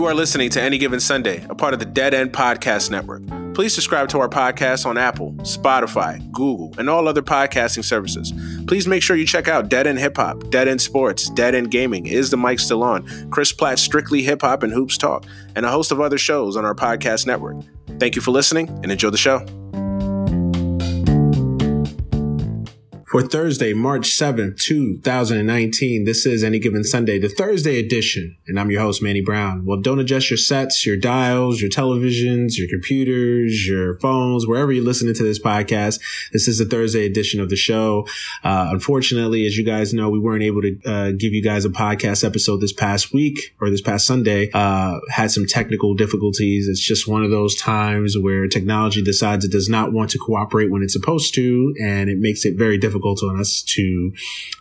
You are listening to Any Given Sunday, a part of the Dead End Podcast Network. Please subscribe to our podcast on Apple, Spotify, Google, and all other podcasting services. Please make sure you check out Dead End Hip Hop, Dead End Sports, Dead End Gaming, Is the Mic Still On, Chris Platt's Strictly Hip Hop and Hoops Talk, and a host of other shows on our podcast network. Thank you for listening and enjoy the show. For Thursday, March 7th, 2019, this is Any Given Sunday, the Thursday edition, and I'm your host, Manny Brown. Well, don't adjust your sets, your dials, your televisions, your computers, your phones, wherever you're listening to this podcast. This is the Thursday edition of the show. Uh, unfortunately, as you guys know, we weren't able to uh, give you guys a podcast episode this past week or this past Sunday. Uh, had some technical difficulties. It's just one of those times where technology decides it does not want to cooperate when it's supposed to, and it makes it very difficult difficult on us to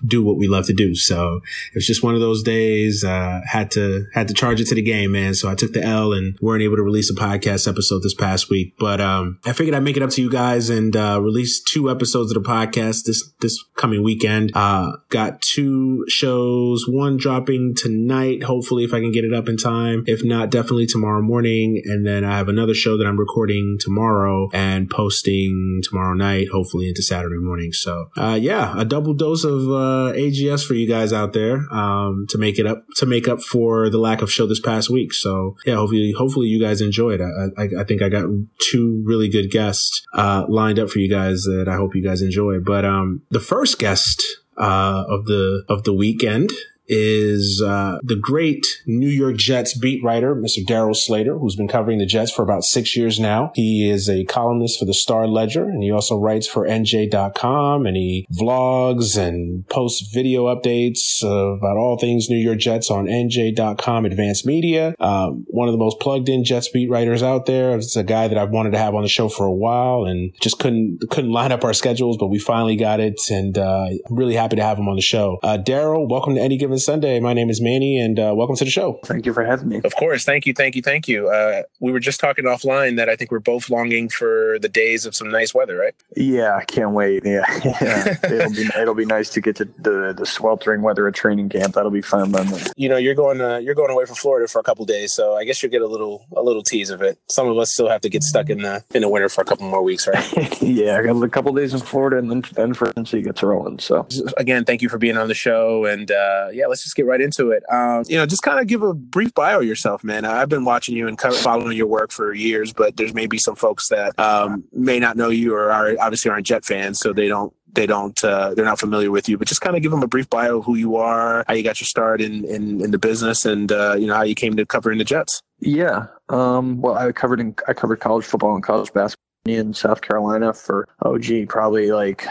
do what we love to do. So it was just one of those days. Uh, had to had to charge it to the game, man. So I took the L and weren't able to release a podcast episode this past week. But um, I figured I'd make it up to you guys and uh, release two episodes of the podcast this this coming weekend. Uh, got two shows, one dropping tonight. Hopefully, if I can get it up in time. If not, definitely tomorrow morning. And then I have another show that I'm recording tomorrow and posting tomorrow night, hopefully into Saturday morning. So uh, yeah, a double dose of uh, AGS for you guys out there um, to make it up to make up for the lack of show this past week. So yeah, hopefully, hopefully you guys enjoyed. I, I, I think I got two really good guests uh, lined up for you guys that I hope you guys enjoy. But um, the first guest uh, of the of the weekend is uh, the great New York Jets beat writer, Mr. Darryl Slater, who's been covering the Jets for about six years now. He is a columnist for the Star Ledger, and he also writes for NJ.com, and he vlogs and posts video updates about all things New York Jets on NJ.com Advanced Media. Um, one of the most plugged in Jets beat writers out there. It's a guy that I've wanted to have on the show for a while, and just couldn't couldn't line up our schedules, but we finally got it, and uh, I'm really happy to have him on the show. Uh, Darryl, welcome to Any Given Sunday. My name is Manny, and uh, welcome to the show. Thank you for having me. Of course. Thank you. Thank you. Thank you. Uh, we were just talking offline that I think we're both longing for the days of some nice weather, right? Yeah, I can't wait. Yeah, yeah. it'll be it'll be nice to get to the the sweltering weather at training camp. That'll be fun. Then. You know, you're going uh, you're going away from Florida for a couple days, so I guess you'll get a little a little tease of it. Some of us still have to get stuck in the in the winter for a couple more weeks, right? yeah, I got a couple days in Florida, and then then for NC gets rolling. So again, thank you for being on the show, and uh, yeah, let's just get right into it. Um, you know, just kind of give a brief bio yourself, man. I've been watching you and following your work for years, but there's maybe some folks that um, may not know you or are obviously aren't Jet fans, so they don't they don't uh, they're not familiar with you but just kind of give them a brief bio of who you are how you got your start in in, in the business and uh, you know how you came to covering the jets yeah um, well i covered in i covered college football and college basketball in south carolina for oh gee probably like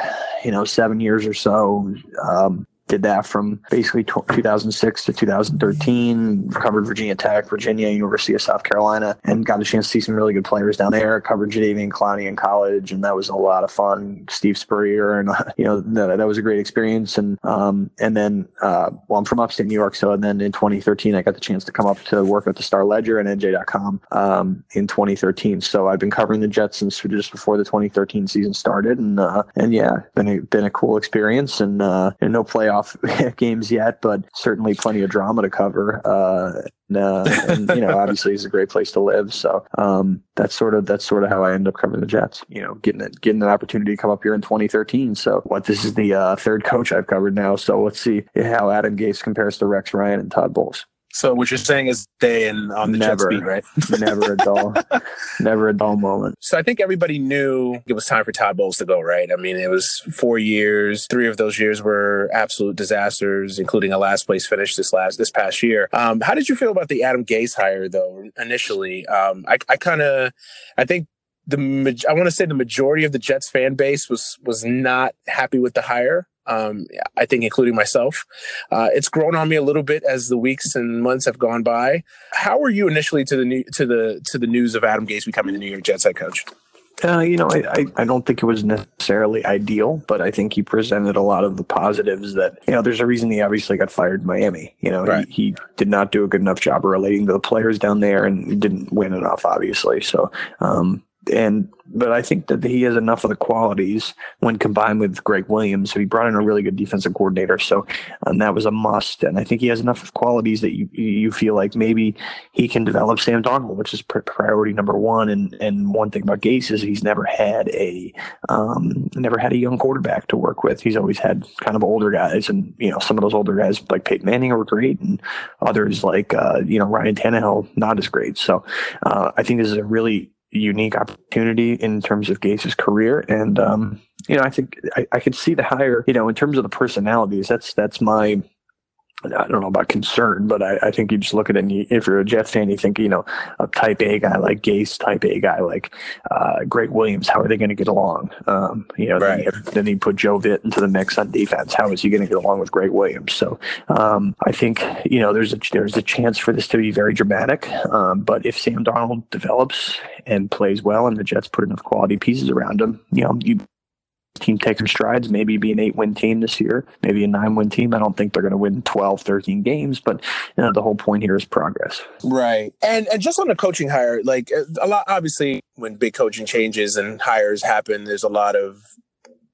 you know seven years or so um, did that from basically 2006 to 2013. Covered Virginia Tech, Virginia, University of South Carolina, and got a chance to see some really good players down there. Covered Jadeveon Clowney in college, and that was a lot of fun. Steve Spurrier, and you know that, that was a great experience. And um, and then uh, well, I'm from upstate New York, so and then in 2013 I got the chance to come up to work at the Star Ledger and NJ.com um, in 2013. So I've been covering the Jets since just before the 2013 season started, and uh, and yeah, been a, been a cool experience, and uh, and no playoff playoff games yet, but certainly plenty of drama to cover. Uh, and, uh, and, you know, obviously, it's a great place to live. So um, that's sort of that's sort of how I end up covering the Jets. You know, getting it, getting an opportunity to come up here in 2013. So what this is the uh, third coach I've covered now. So let's see how Adam Gase compares to Rex Ryan and Todd Bowles. So what you're saying is stay in on the never, jet speed, right? never a dull, never a dull moment. So I think everybody knew it was time for Todd Bowles to go, right? I mean, it was four years. Three of those years were absolute disasters, including a last place finish this last this past year. Um, how did you feel about the Adam Gase hire, though? Initially, um, I, I kind of, I think the I want to say the majority of the Jets fan base was was not happy with the hire. Um, I think, including myself. Uh, it's grown on me a little bit as the weeks and months have gone by. How were you initially to the new, to the to the news of Adam Gase becoming the New York Jets head coach? Uh, you know, I, I, I, don't think it was necessarily ideal, but I think he presented a lot of the positives that, you know, there's a reason he obviously got fired in Miami. You know, right. he, he did not do a good enough job relating to the players down there and didn't win enough, obviously. So, um, and but I think that he has enough of the qualities when combined with Gregg Williams. So he brought in a really good defensive coordinator. So um, that was a must. And I think he has enough of qualities that you you feel like maybe he can develop Sam Darnold, which is priority number one. And and one thing about Gase is he's never had a um, never had a young quarterback to work with. He's always had kind of older guys, and you know some of those older guys like Peyton Manning were great, and others like uh, you know Ryan Tannehill not as great. So uh, I think this is a really unique opportunity in terms of Gase's career. And, um, you know, I think I, I could see the hire, you know, in terms of the personalities, that's, that's my, I don't know about concern, but I, I think you just look at it and you, if you're a Jets fan, you think, you know, a type A guy like Gase, type A guy like uh, Gregg Williams, how are they going to get along? Um, you know, right. then, you, then you put Joe Vitt into the mix on defense. How is he going to get along with Gregg Williams? So um, I think, you know, there's a, there's a chance for this to be very dramatic. Um, but if Sam Darnold develops and plays well and the Jets put enough quality pieces around him, you know, you team some strides, maybe be an eight win team this year, maybe a nine win team. I don't think they're going to win 12, 13 games, but you know, the whole point here is progress. Right. And, and just on the coaching hire, like a lot, obviously when big coaching changes and hires happen, there's a lot of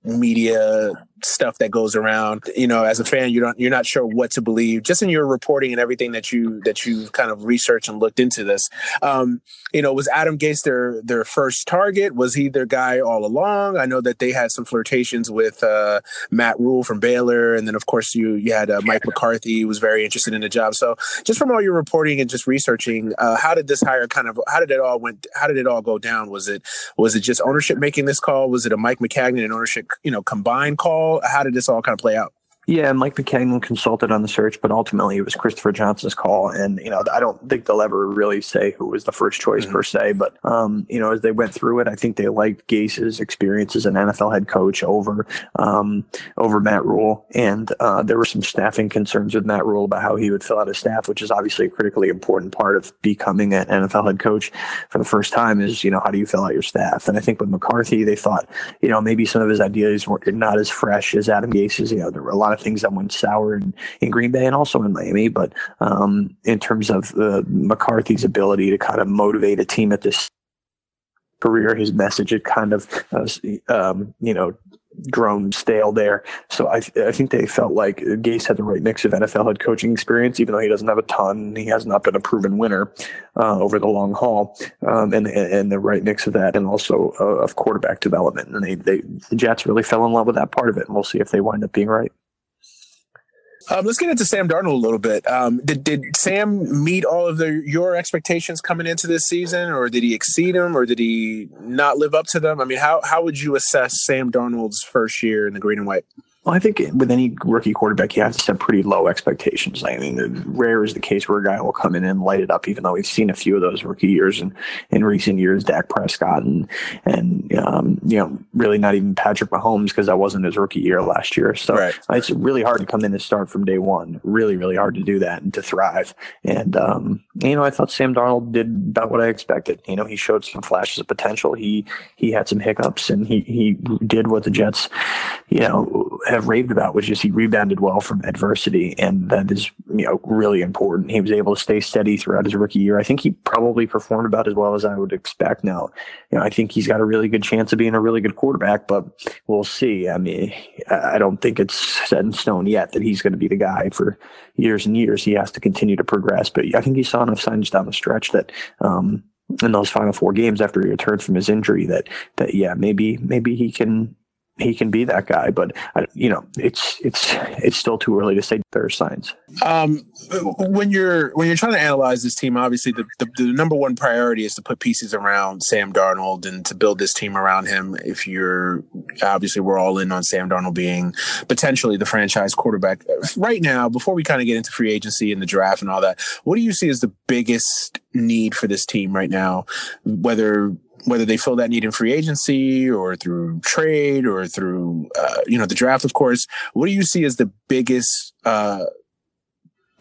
media stuff that goes around. You know as a fan you don't you're not sure what to believe. Just in your reporting and everything that you that you've kind of researched and looked into this um you know was adam gase their their first target? Was he their guy all along? I know that they had some flirtations with uh matt Rhule from baylor and then of course you you had uh, mike mccarthy was very interested in the job. So just from all your reporting and just researching uh how did this hire kind of how did it all went how did it all go down? Was it was it just ownership making this call? Was it a mike maccagnan and ownership you know combined call how did this all kind of play out? Yeah, Mike Maccagnan consulted on the search, but ultimately it was Christopher Johnson's call. And, you know, I don't think they'll ever really say who was the first choice mm-hmm. per se. But, um, you know, as they went through it, I think they liked Gase's experience as an NFL head coach over, um, over Matt Rhule. And, uh, there were some staffing concerns with Matt Rhule about how he would fill out his staff, which is obviously a critically important part of becoming an NFL head coach for the first time is, you know, how do you fill out your staff? And I think with McCarthy, they thought, you know, maybe some of his ideas were not as fresh as Adam Gase's. You know, there were a lot of things that went sour in, in Green Bay and also in Miami. But um, in terms of uh, McCarthy's ability to kind of motivate a team at this career, his message had kind of, uh, um, you know, grown stale there. So I, I think they felt like Gase had the right mix of NFL head coaching experience, even though he doesn't have a ton. He has not been a proven winner uh, over the long haul, um, and and the right mix of that, and also uh, of quarterback development. And they, they the Jets really fell in love with that part of it, and we'll see if they wind up being right. Um, let's get into Sam Darnold a little bit. Um, did did Sam meet all of the your expectations coming into this season, or did he exceed them, or did he not live up to them? I mean, how how would you assess Sam Darnold's first year in the green and white? Well, I think with any rookie quarterback, you have to set pretty low expectations. I mean, rare is the case where a guy will come in and light it up, even though we've seen a few of those rookie years and in recent years, Dak Prescott and, and, um, you know, really not even Patrick Mahomes because that wasn't his rookie year last year. So right. it's really hard to come in and start from day one. Really, really hard to do that and to thrive. And, um, you know, I thought Sam Darnold did about what I expected. You know, he showed some flashes of potential. He, he had some hiccups and he, he did what the Jets, you know, have raved about, which is he rebounded well from adversity, and that is you know really important. He was able to stay steady throughout his rookie year. I think he probably performed about as well as I would expect. Now, you know, I think he's got a really good chance of being a really good quarterback, but we'll see. I mean, I don't think it's set in stone yet that he's going to be the guy for years and years. He has to continue to progress, but I think he saw enough signs down the stretch that. Um, in those final four games after he returned from his injury that that yeah maybe maybe he can he can be that guy. But you know, it's it's it's still too early to say there are signs. Um, when you're when you're trying to analyze this team, obviously the, the, the number one priority is to put pieces around Sam Darnold and to build this team around him. If you're obviously we're all in on Sam Darnold being potentially the franchise quarterback right now. Before we kind of get into free agency and the draft and all that, what do you see as the biggest need for this team right now? Whether whether they fill that need in free agency or through trade or through uh, you know the draft, of course. What do you see as the biggest uh,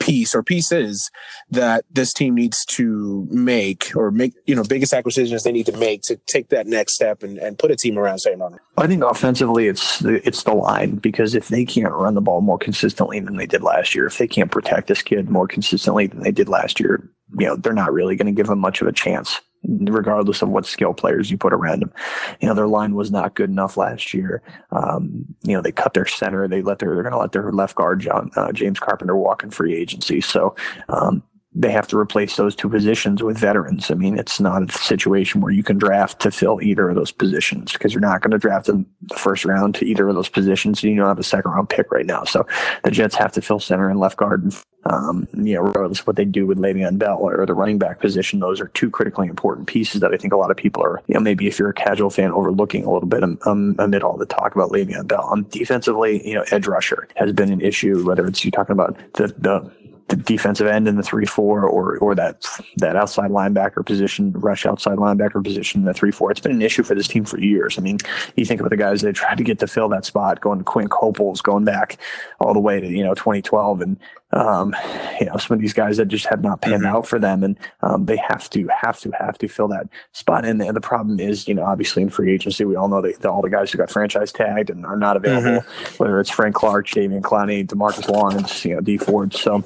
piece or pieces that this team needs to make or make, you know, biggest acquisitions they need to make to take that next step and, and put a team around Sam Darnold? I think offensively, it's the, it's the line because if they can't run the ball more consistently than they did last year, if they can't protect this kid more consistently than they did last year, you know, they're not really going to give him much of a chance regardless of what skill players you put around them. You know, their line was not good enough last year. Um, you know, they cut their center. They let their, they're going to let their left guard, John, uh, James Carpenter, walk in free agency. So, um, they have to replace those two positions with veterans. I mean, it's not a situation where you can draft to fill either of those positions because you're not going to draft in the first round to either of those positions. And you don't have a second round pick right now. So the Jets have to fill center and left guard. Um, you know, regardless of what they do with Le'Veon Bell or the running back position, those are two critically important pieces that I think a lot of people are, you know, maybe if you're a casual fan overlooking a little bit um, amid all the talk about Le'Veon Bell. Um, defensively, you know, edge rusher has been an issue, whether it's you talking about the the defensive end in the three four or or that that outside linebacker position, rush outside linebacker position in the three four. It's been an issue for this team for years. I mean, you think about the guys they tried to get to fill that spot, going to Quinn Coples, going back all the way to you know 2012, and um, you know some of these guys that just have not panned mm-hmm. out for them, and um, they have to have to have to fill that spot. And the, the problem is, you know, obviously in free agency, we all know that, all the guys who got franchise tagged and are not available, mm-hmm. whether it's Frank Clark, Jadeveon Clowney, Demarcus Lawrence, you know, Dee Ford. So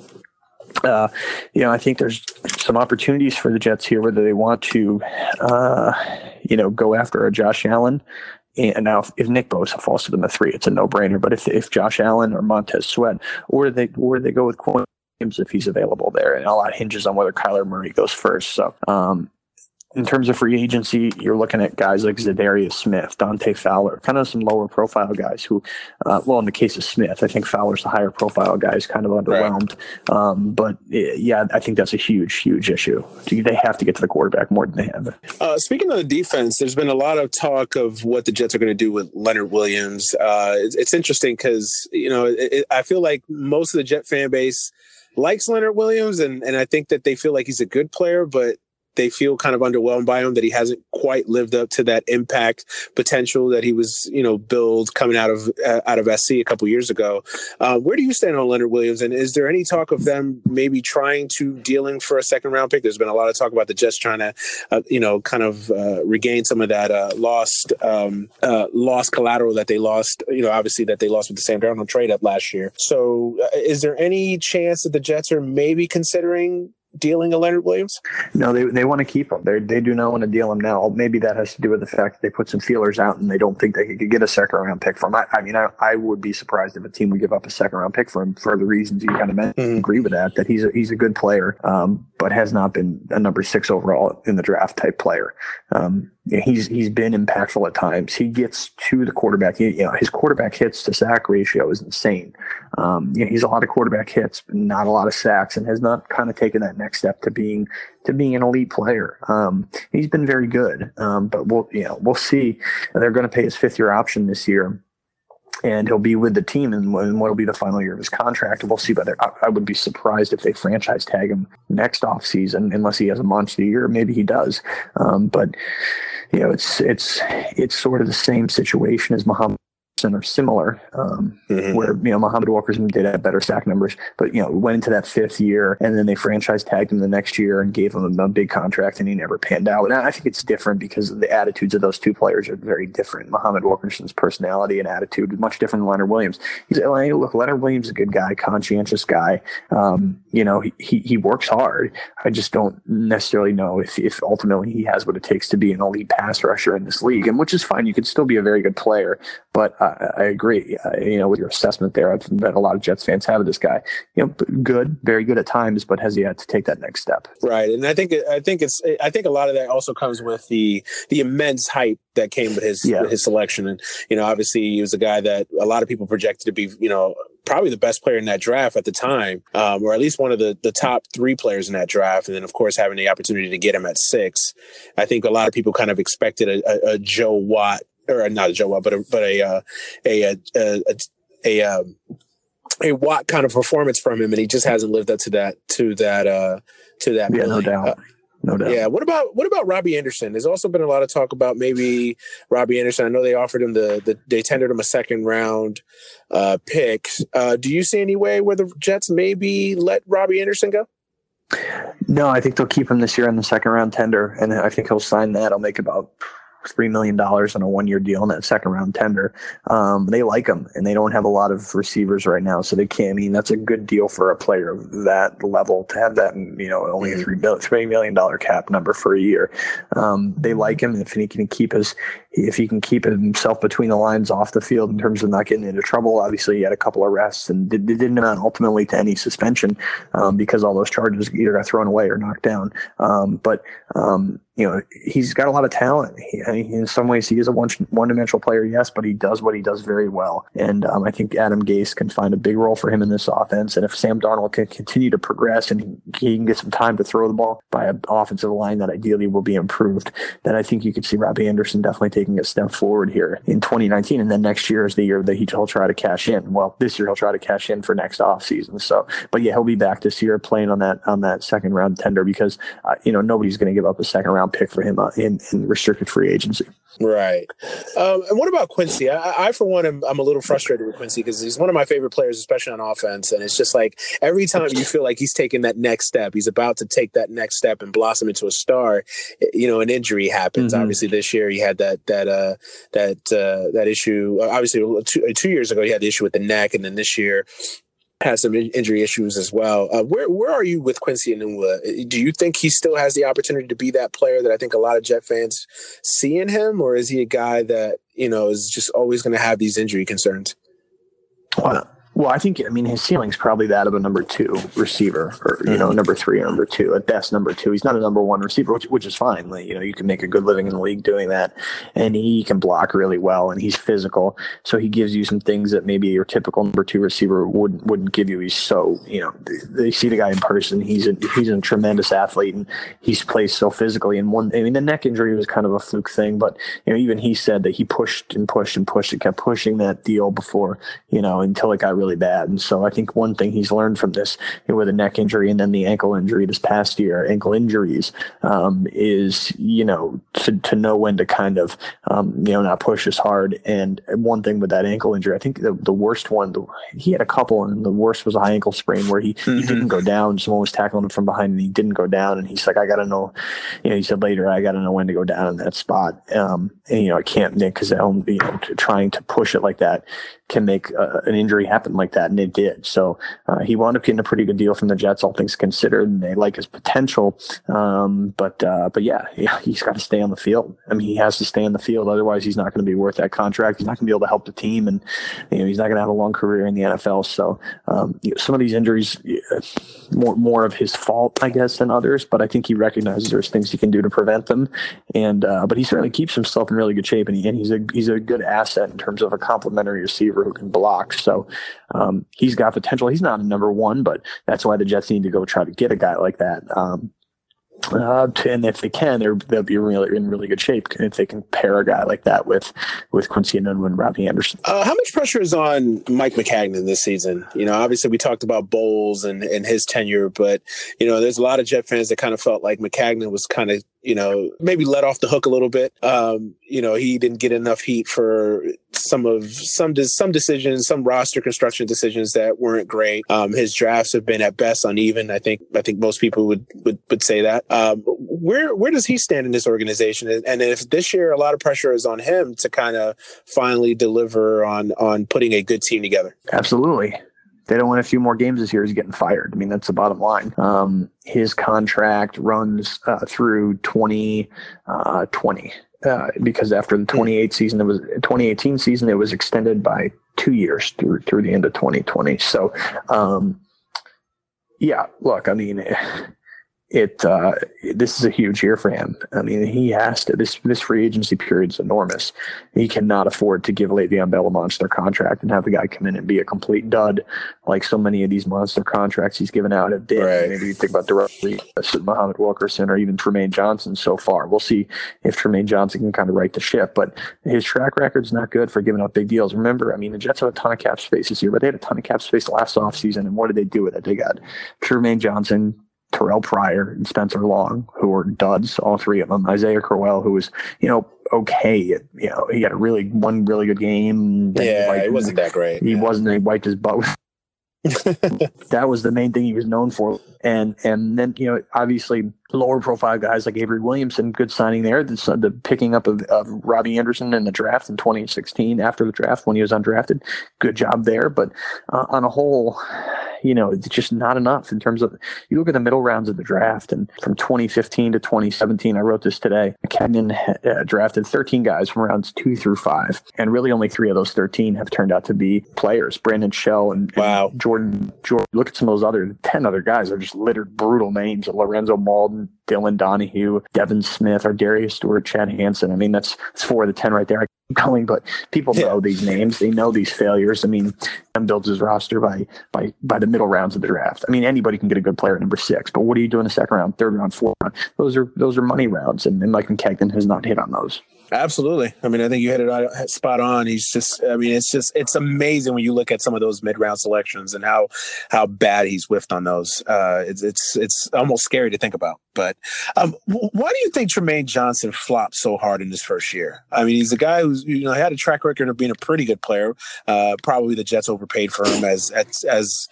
uh, you know, I think there's some opportunities for the Jets here, whether they want to, uh, you know, go after a Josh Allen. And now, if, if Nick Bosa falls to them at three, it's a no-brainer. But if if Josh Allen or Montez Sweat, or they or they go with Quinn if he's available there, and a lot hinges on whether Kyler Murray goes first. So, um, in terms of free agency, you're looking at guys like Za'Darius Smith, Dante Fowler, kind of some lower profile guys who, uh, well, in the case of Smith, I think Fowler's the higher profile guy, is kind of underwhelmed. Right. Um, but yeah, I think that's a huge, huge issue. They have to get to the quarterback more than they have. Uh, speaking of the defense, there's been a lot of talk of what the Jets are going to do with Leonard Williams. Uh, it's, it's, interesting because, you know, it, it, I feel like most of the Jet fan base likes Leonard Williams, and, and I think that they feel like he's a good player, but they feel kind of underwhelmed by him that he hasn't quite lived up to that impact potential that he was, you know, build coming out of uh, out of SC a couple years ago. Uh, where do you stand on Leonard Williams? And is there any talk of them maybe trying to dealing for a second round pick? There's been a lot of talk about the Jets trying to, uh, you know, kind of uh, regain some of that uh, lost um, uh, lost collateral that they lost. You know, obviously that they lost with the Sam Darnold trade up last year. So, is there any chance that the Jets are maybe considering dealing a Leonard Williams? No, they, they want to keep him. They they do not want to deal him now. Maybe that has to do with the fact that they put some feelers out and they don't think they could get a second round pick from. I, I mean, I, I would be surprised if a team would give up a second round pick for him for the reasons you kind of mentioned. Mm. Agree with that. That he's a, he's a good player, um, but has not been a number six overall in the draft type player. Um, he's he's been impactful at times. He gets to the quarterback. He, you know, his quarterback hits to sack ratio is insane. Um, you know, he's a lot of quarterback hits, but not a lot of sacks, and has not kind of taken that next step to being to being an elite player. Um, he's been very good, um, but we'll you know we'll see. They're going to pay his fifth year option this year and he'll be with the team and what will be the final year of his contract. We'll see. But I, I, would be surprised if they franchise tag him next off season, unless he has a monster year. Maybe he does. Um, but you know, it's it's it's sort of the same situation as Muhammad are similar, um, mm-hmm. where you know Muhammad Walker's did have better sack numbers, but you know went into that fifth year, and then they franchise tagged him the next year and gave him a big contract, and he never panned out. And I think it's different because the attitudes of those two players are very different. Muhammad Wilkerson's personality and attitude is much different than Leonard Williams. He's like, look, Leonard Williams is a good guy, conscientious guy. Um, you know, he, he, he works hard. I just don't necessarily know if if ultimately he has what it takes to be an elite pass rusher in this league, and which is fine. You could still be a very good player, but uh, I agree. Uh, you know, with your assessment there, I've bet a lot of Jets fans have of this guy. You know, good, very good at times, but has yet to take that next step. Right, and I think I think it's I think a lot of that also comes with the the immense hype that came with his yeah. his selection, and you know, obviously he was a guy that a lot of people projected to be you know probably the best player in that draft at the time, um, or at least one of the, the top three players in that draft. And then, of course, having the opportunity to get him at six, I think a lot of people kind of expected a, a, a Joe Watt or not a Joe Watt, but a but a uh, a a a, a, a, um, a Watt kind of performance from him, and he just hasn't lived up to that to that uh, to that. Yeah, no doubt. Uh, no doubt. Yeah. What about what about Robbie Anderson? There's also been a lot of talk about maybe Robbie Anderson. I know they offered him the, the they tendered him a second round uh, pick. Uh, do you see any way where the Jets maybe let Robbie Anderson go? No, I think they'll keep him this year in the second round tender, and I think he'll sign that. I'll make about three million dollars on a one year deal in that second round tender. Um, they like him, and they don't have a lot of receivers right now, so they can't. I mean, that's a good deal for a player of that level to have that. You know, only a mm-hmm. three million three million dollar cap number for a year. Um, they like him, and if he can keep his if he can keep himself between the lines off the field in terms of not getting into trouble. Obviously, he had a couple of arrests and it didn't amount ultimately to any suspension um, because all those charges either got thrown away or knocked down. Um, but um, you know, he's got a lot of talent. He, in some ways, he is a one one dimensional player, yes, but he does what he does very well. And um, I think Adam Gase can find a big role for him in this offense. And if Sam Darnold can continue to progress and he, can get some time to throw the ball by an offensive line that ideally will be improved, then I think you could see Robbie Anderson definitely taking a step forward here in 2019. And then next year is the year that he'll try to cash in. Well, this year he'll try to cash in for next offseason. So, but yeah, he'll be back this year playing on that on that second round tender because uh, you know nobody's going to give up a second round pick for him uh, in, in restricted free agency. Right. Um, and what about Quincy? I, I for one, am, I'm a little frustrated with Quincy because he's one of my favorite players, especially on offense. And it's just like every time you feel like he's taking that next step, he's about to take that next step and blossom into a star. You know, an injury happens. Mm-hmm. Obviously, this year he had that that uh, that uh, that issue. Obviously, two, two years ago he had the issue with the neck, and then this year has some injury issues as well. Uh, where where are you with Quincy Enunwa? Do you think he still has the opportunity to be that player that I think a lot of Jet fans see in him, or is he a guy that you know is just always going to have these injury concerns? Well, well, I think I mean his ceiling's probably that of a number two receiver, or you know, mm-hmm. number three or number two at best. Number two, he's not a number one receiver, which, which is fine. Like, you know, you can make a good living in the league doing that, and he can block really well, and he's physical, so he gives you some things that maybe your typical number two receiver wouldn't wouldn't give you. He's so you know, they see the guy in person. He's a he's a tremendous athlete, and he's plays so physically. And one, I mean, the neck injury was kind of a fluke thing, but you know, even he said that he pushed and pushed and pushed and kept pushing that deal before you know until it got really really bad. And so I think one thing he's learned from this you know, with a neck injury and then the ankle injury this past year, ankle injuries, um, is, you know, to, to know when to kind of, um, you know, not push as hard. And one thing with that ankle injury, I think the, the worst one, the, he had a couple and the worst was a high ankle sprain where he, mm-hmm. he didn't go down. Someone was tackling him from behind and he didn't go down. And he's like, I got to know, you know, he said later, I got to know when to go down in that spot. Um, and, you know, I can't, because, you know, trying to push it like that can make uh, an injury happen like that, and it did. So uh, he wound up getting a pretty good deal from the Jets, all things considered, and they like his potential. Um, but uh, but yeah, he's got to stay on the field. I mean, he has to stay on the field, otherwise he's not going to be worth that contract. He's not going to be able to help the team, and you know he's not going to have a long career in the NFL. So um, you know, some of these injuries, more more of his fault, I guess, than others. But I think he recognizes there's things he can do to prevent them, and uh, but he certainly keeps himself in really good shape, and, he, and he's a he's a good asset in terms of a complementary receiver who can block. So um, he's got potential. He's not a number one, but that's why the Jets need to go try to get a guy like that. Um, uh, and if they can, they'll be really in really good shape if they can pair a guy like that with with Quincy and and Robbie Anderson. Uh, how much pressure is on Mike Maccagnan this season? You know, obviously we talked about Bowles and, and his tenure, but you know, there's a lot of Jet fans that kind of felt like Maccagnan was kind of you know maybe let off the hook a little bit. Um, you know, he didn't get enough heat for some of some some decisions, some roster construction decisions that weren't great. Um, his drafts have been at best uneven. I think I think most people would would, would say that. Um, where where does he stand in this organization? And if this year a lot of pressure is on him to kind of finally deliver on on putting a good team together. Absolutely. They don't win a few more games this year. He's getting fired. I mean, that's the bottom line. Um, his contract runs uh, through 2020. Uh, 20 uh, because after the 28 season, it was 2018 season, it was extended by two years through through the end of 2020. So, um, yeah, look, I mean, it uh, this is a huge year for him. I mean, he has to. This this free agency period is enormous. He cannot afford to give Le'Veon Bell a monster contract and have the guy come in and be a complete dud, like so many of these monster contracts he's given out have been. Right. Maybe you think about Darrelle Muhammad Wilkerson, or even Trumaine Johnson. So far, we'll see if Trumaine Johnson can kind of right the ship. But his track record's not good for giving up big deals. Remember, I mean, the Jets have a ton of cap space this year, but they had a ton of cap space last offseason, and what did they do with it? They got Trumaine Johnson, Terrell Pryor and Spencer Long, who were duds, all three of them. Isaiah Crowell, who was, you know, okay. You know, he had a really one really good game. Yeah, he, wasn't that great. He yeah. wasn't. He wiped his butt. that was the main thing he was known for. And and then you know obviously lower profile guys like Avery Williamson, good signing there. The, the picking up of, of Robbie Anderson in the draft in 2016 after the draft when he was undrafted, good job there. But uh, on a whole, you know, it's just not enough in terms of you look at the middle rounds of the draft and from 2015 to 2017, I wrote this today. Kenyon uh, drafted 13 guys from rounds two through five, and really only three of those 13 have turned out to be players. Brandon Shell and, wow. and Jordan Jordan. Look at some of those other 10 other guys are just littered brutal names. Lorenzo Mauldin, Dylan Donahue, Devin Smith, ArDarius Stewart, Chad Hansen. I mean, that's, that's four of the 10 right there. I keep going, but people know yeah. these names. They know these failures. I mean, M builds his roster by, by, by the middle rounds of the draft. I mean, anybody can get a good player at number six, but what do you do in the second round, third round, fourth round? Those are, those are money rounds. And, and Mike Maccagnan has not hit on those. Absolutely. I mean, I think you hit it spot on. He's just, I mean, it's just, it's amazing when you look at some of those mid round selections and how, how bad he's whiffed on those. Uh, it's, it's, it's almost scary to think about. But um, why do you think Trumaine Johnson flopped so hard in his first year? I mean, he's a guy who's, you know, had a track record of being a pretty good player. Uh, probably the Jets overpaid for him as, as, as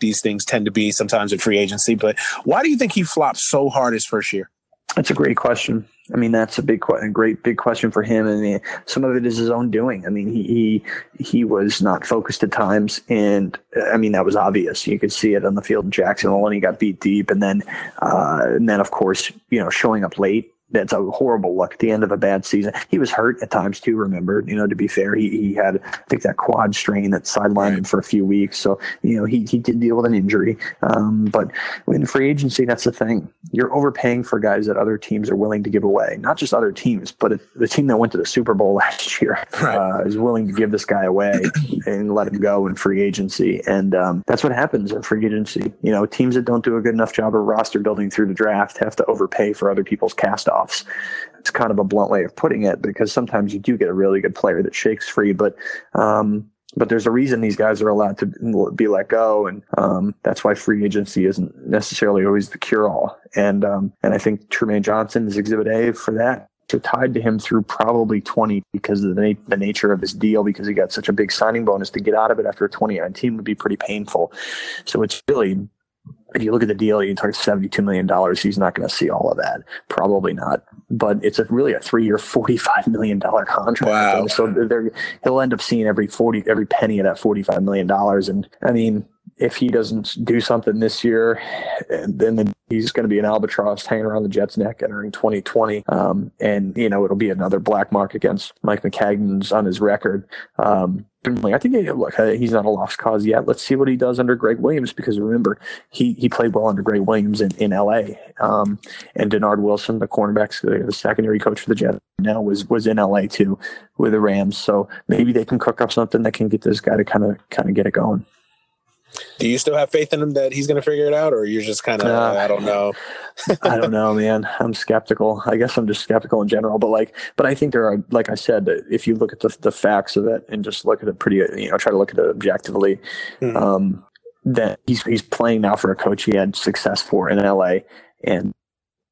these things tend to be sometimes in free agency. But why do you think he flopped so hard his first year? That's a great question. I mean, that's a big, a great, big question for him. I mean, some of it is his own doing. I mean, he he, he was not focused at times, and I mean that was obvious. You could see it on the field in Jacksonville, and he got beat deep, and then, uh, and then of course, you know, showing up late that's a horrible look at the end of a bad season. He was hurt at times too. Remember, you know, to be fair, he, he had I think that quad strain that sidelined him for a few weeks. So you know, he he did deal with an injury. Um, but in free agency, that's the thing. You're overpaying for guys that other teams are willing to give away. Not just other teams, but the team that went to the Super Bowl last year right. uh, is willing to give this guy away and let him go in free agency. And um, that's what happens in free agency. You know, teams that don't do a good enough job of roster building through the draft have to overpay for other people's cast It's kind of a blunt way of putting it because sometimes you do get a really good player that shakes free, but um, but there's a reason these guys are allowed to be let go, and um, that's why free agency isn't necessarily always the cure all. And um, and I think Trumaine Johnson is Exhibit A for that. So tied to him through probably 20 because of the, na- the nature of his deal, because he got such a big signing bonus to get out of it after 2019 would be pretty painful. So it's really if you look at the deal, you talk $72 million. He's not going to see all of that. Probably not. But it's a really a three year, $45 million contract. Wow. So he'll end up seeing every 40, every penny of that $45 million. And I mean, if he doesn't do something this year, then he's going to be an albatross hanging around the Jets' neck entering 2020. Um, and, you know, it'll be another black mark against Mike Maccagnan's on his record. Um, I think look, he's not a lost cause yet. Let's see what he does under Gregg Williams because remember he he played well under Gregg Williams in, in L.A. Um, and Dennard Wilson, the cornerbacks, the secondary coach for the Jets now was was in L.A. too with the Rams. So maybe they can cook up something that can get this guy to kind of kind of get it going. Do you still have faith in him that he's going to figure it out, or you're just kind of uh, I don't know? I don't know, man. I'm skeptical. I guess I'm just skeptical in general. But like, but I think there are, like I said, if you look at the the facts of it and just look at it pretty, you know, try to look at it objectively, mm-hmm. um, that he's he's playing now for a coach he had success for in LA, and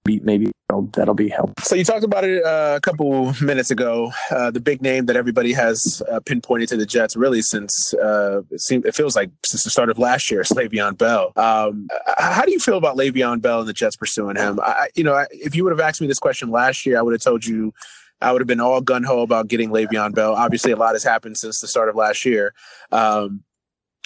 maybe that'll, be helpful. So you talked about it uh, a couple minutes ago. Uh, the big name that everybody has uh, pinpointed to the Jets really since uh, it, seems, it feels like since the start of last year is Le'Veon Bell. Um, how do you feel about Le'Veon Bell and the Jets pursuing him? I, you know, if you would have asked me this question last year, I would have told you I would have been all gun ho about getting Le'Veon Bell. Obviously, a lot has happened since the start of last year. Um,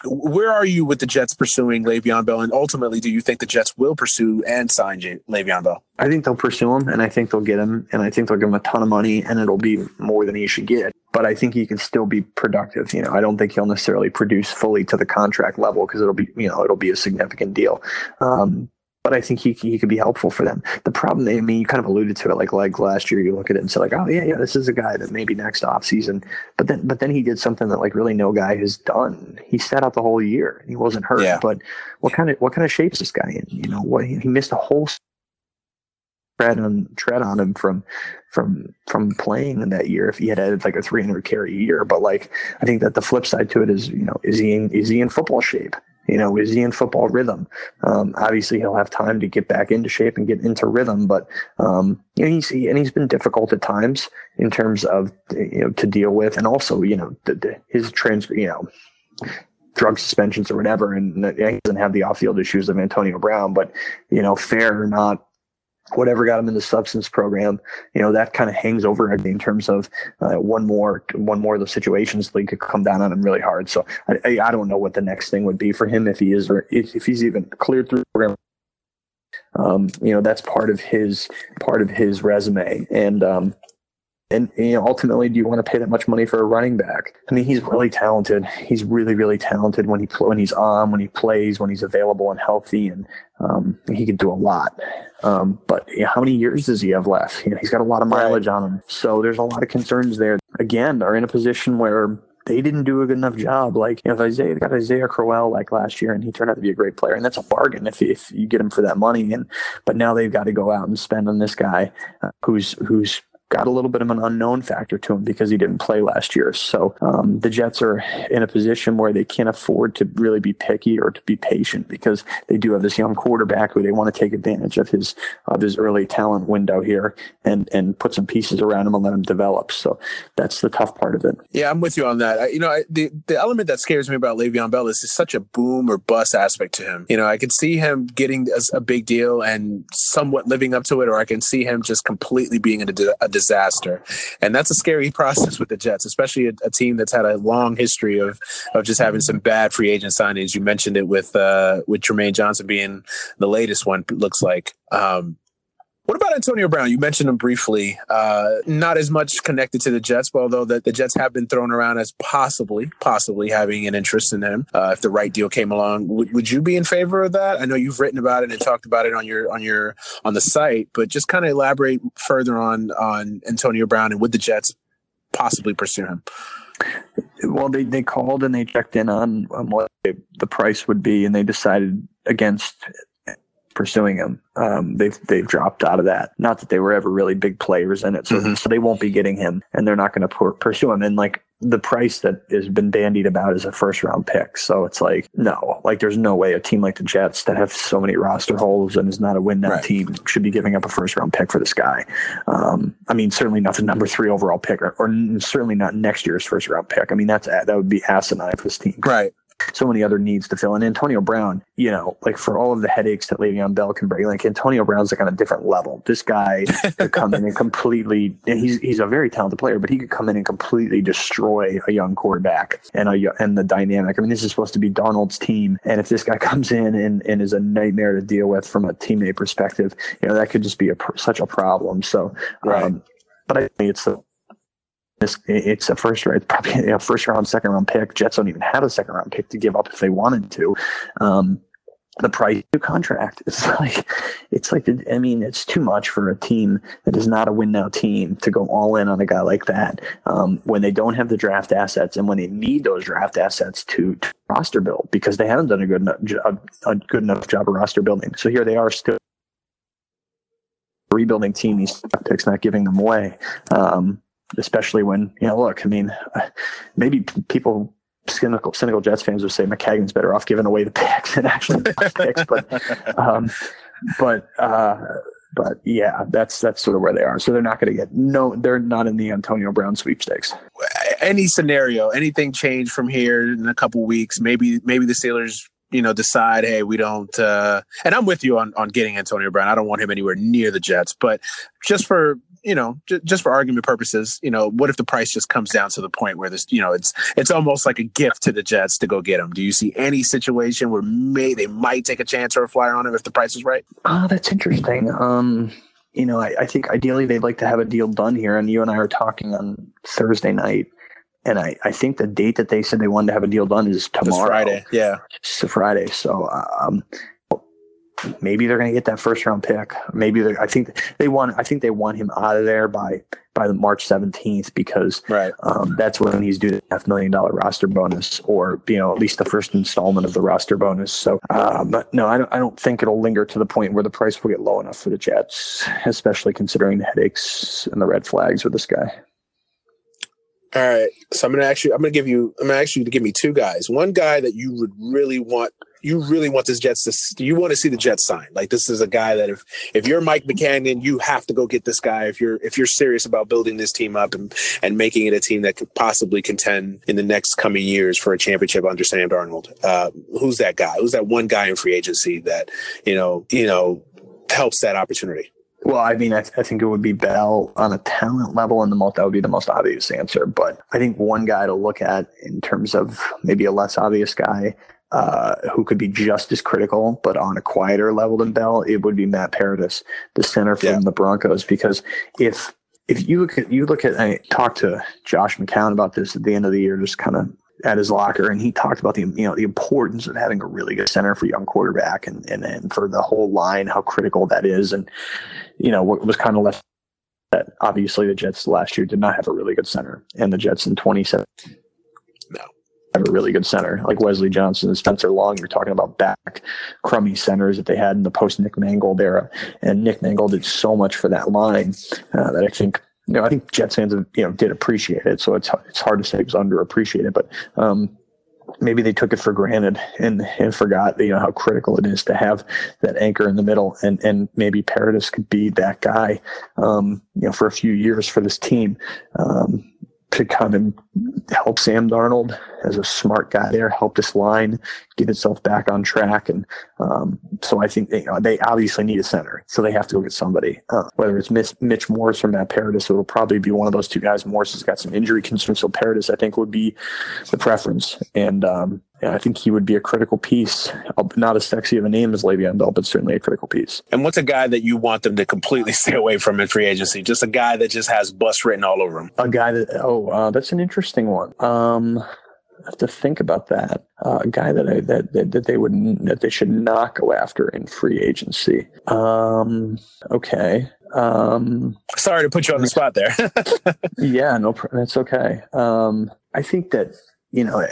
where are you with the Jets pursuing Le'Veon Bell, and ultimately, do you think the Jets will pursue and sign Le'Veon Bell? I think they'll pursue him, and I think they'll get him, and I think they'll give him a ton of money, and it'll be more than he should get. But I think he can still be productive. You know, I don't think he'll necessarily produce fully to the contract level because it'll be, you know, it'll be a significant deal. Um, but I think he he could be helpful for them. The problem, I mean, you kind of alluded to it, like like last year, you look at it and say like, oh yeah, yeah, this is a guy that maybe next off season, but then but then he did something that like really no guy has done. He sat out the whole year. And he wasn't hurt, yeah. but what kind of what kind of shape is this guy in? You know, what he, he missed a whole tread on tread on him from from from playing in that year if he had had like a 300 carry year but like i think that the flip side to it is you know is he in, is he in football shape You know, is he in football rhythm? Um, obviously, he'll have time to get back into shape and get into rhythm, but um, you know, he's he, and he's been difficult at times in terms of you know to deal with, and also you know the, the, his trans you know drug suspensions or whatever, and he doesn't have the off-field issues of Antonio Brown. But you know, fair or not, whatever got him in the substance program, you know, that kind of hangs over in terms of uh, one more, one more of the situations league could come down on him really hard. So I, I don't know what the next thing would be for him if he is, or if, if he's even cleared through the program. Um, you know, that's part of his, part of his resume. And, um, and you know, ultimately, do you want to pay that much money for a running back? I mean, he's really talented. He's really, really talented when he when he's on, when he plays, when he's available and healthy, and um, he can do a lot. Um, but you know, how many years does he have left? You know, he's got a lot of mileage on him, so there's a lot of concerns there. Again, are in a position where they didn't do a good enough job. Like, you know, if Isaiah got Isaiah Crowell like last year and he turned out to be a great player, and that's a bargain if, if you get him for that money. And but now they've got to go out and spend on this guy uh, who's who's got a little bit of an unknown factor to him because he didn't play last year. So um, the Jets are in a position where they can't afford to really be picky or to be patient because they do have this young quarterback who they want to take advantage of his of his early talent window here and and put some pieces around him and let him develop. So that's the tough part of it. Yeah, I'm with you on that. I, you know, I, the the element that scares me about Le'Veon Bell is such a boom or bust aspect to him. You know, I can see him getting a, a big deal and somewhat living up to it, or I can see him just completely being a, a disaster. And that's a scary process with the Jets, especially a, a, team that's had a long history of of just having some bad free agent signings. You mentioned it with uh, with Trumaine Johnson being the latest one. Looks like. Um, what about Antonio Brown? You mentioned him briefly. Uh, not as much connected to the Jets, but although the, the Jets have been thrown around as possibly, possibly having an interest in him uh, if the right deal came along. W- would you be in favor of that? I know you've written about it and talked about it on your on your on the site, but just kind of elaborate further on on Antonio Brown and would the Jets possibly pursue him? Well, they, they called and they checked in on, on what the price would be, and they decided against pursuing him. Um, they've they've dropped out of that. Not that they were ever really big players in it, so, mm-hmm. so they won't be getting him, and they're not going to pursue him. And like the price that has been bandied about is a first round pick, so it's like no, like there's no way a team like the Jets that have so many roster holes and is not a win now right. team should be giving up a first round pick for this guy. Um, I mean, certainly not the number three overall pick, or, or certainly not next year's first round pick. I mean, that's that would be asinine for this team. Right so many other needs to fill. And Antonio Brown, you know, like for all of the headaches that Le'Veon Bell can bring, like Antonio Brown's like on a different level. This guy could come in and completely, and he's he's a very talented player, but he could come in and completely destroy a young quarterback and a and the dynamic. I mean, this is supposed to be Darnold's team, and if this guy comes in and, and is a nightmare to deal with from a teammate perspective, you know, that could just be a such a problem. So, right. um, but I think it's the this, it's a first round, probably a first round, second round pick. Jets don't even have a second round pick to give up if they wanted to. Um, the price of contract it's like it's like i mean it's too much for a team that is not a win now team to go all in on a guy like that um, when they don't have the draft assets and when they need those draft assets to, to roster build because they haven't done a good enough job, a good enough job of roster building so here they are still rebuilding team these picks not giving them away um, especially when you know, look, I mean, maybe people cynical cynical Jets fans would say Maccagnan's better off giving away the picks than actually picks, but um, but uh, but yeah, that's that's sort of where they are. So they're not going to get no, they're not in the Antonio Brown sweepstakes. Any scenario, anything change from here in a couple weeks? Maybe maybe the Steelers you know decide hey we don't uh and i'm with you on on getting antonio brown i don't want him anywhere near the jets but just for you know, j- just for argument purposes, you know, what if the price just comes down to the point where this, you know, it's it's almost like a gift to the Jets to go get him. Do you see any situation where may they might take a chance or a flyer on him if the price is right? Oh, that's interesting. Um, you know, I, I think ideally they'd like to have a deal done here, and you and I are talking on Thursday night. And I, I think the date that they said they wanted to have a deal done is tomorrow. It's Friday, yeah. It's Friday. So um, maybe they're going to get that first round pick. Maybe I think they want. I think they want him out of there by by the March seventeenth because right. um, that's when he's due the half million dollar roster bonus, or you know at least the first installment of the roster bonus. So, um, but no, I don't. I don't think it'll linger to the point where the price will get low enough for the Jets, especially considering the headaches and the red flags with this guy. All right, so I'm gonna actually I'm gonna give you I'm gonna you to give me two guys. One guy that you would really want you really want this Jets to you want to see the Jets sign. Like this is a guy that if if you're Mike Maccagnan, you have to go get this guy. If you're if you're serious about building this team up and and making it a team that could possibly contend in the next coming years for a championship under Sam Darnold, uh, who's that guy? Who's that one guy in free agency that you know you know helps that opportunity? Well, I mean, I, th- I, think it would be Bell on a talent level, and the most that would be the most obvious answer. But I think one guy to look at in terms of maybe a less obvious guy uh, who could be just as critical, but on a quieter level than Bell, it would be Matt Paradis, the center from yeah. the Broncos. Because if if you look at you look at I talked to Josh McCown about this at the end of the year, just kind of at his locker, and he talked about the you know the importance of having a really good center for young quarterback and and, and for the whole line, how critical that is, and you know what was kind of left that obviously the Jets last year did not have a really good center, and the Jets in 27 no have a really good center like Wesley Johnson and Spencer Long. You're talking about back crummy centers that they had in the post Nick Mangold era, and Nick Mangold did so much for that line uh, that I think you know I think Jets fans have, you know did appreciate it. So it's it's hard to say it was underappreciated, but um, maybe they took it for granted and, and forgot you know how critical it is to have that anchor in the middle and and maybe Paradis could be that guy um, you know for a few years for this team um, to come and help Sam Darnold as a smart guy there, help this line get itself back on track. And um, so I think they, you know, they obviously need a center, so they have to go get somebody. Uh, whether it's Mitch, Mitch Morse or Matt Paradis, it will probably be one of those two guys. Morse has got some injury concerns, so Paradis I think would be the preference. And um, yeah, I think he would be a critical piece. Not as sexy of a name as Le'Veon Bell, but certainly a critical piece. And what's a guy that you want them to completely stay away from in free agency? Just a guy that just has bust written all over him. A guy that oh, uh, that's an interesting one. Um, I have to think about that. Uh, a guy that I that, that, that they would that they should not go after in free agency. Um, okay. Um, Sorry to put you on the spot there. yeah, no, that's okay. Um, I think that you know.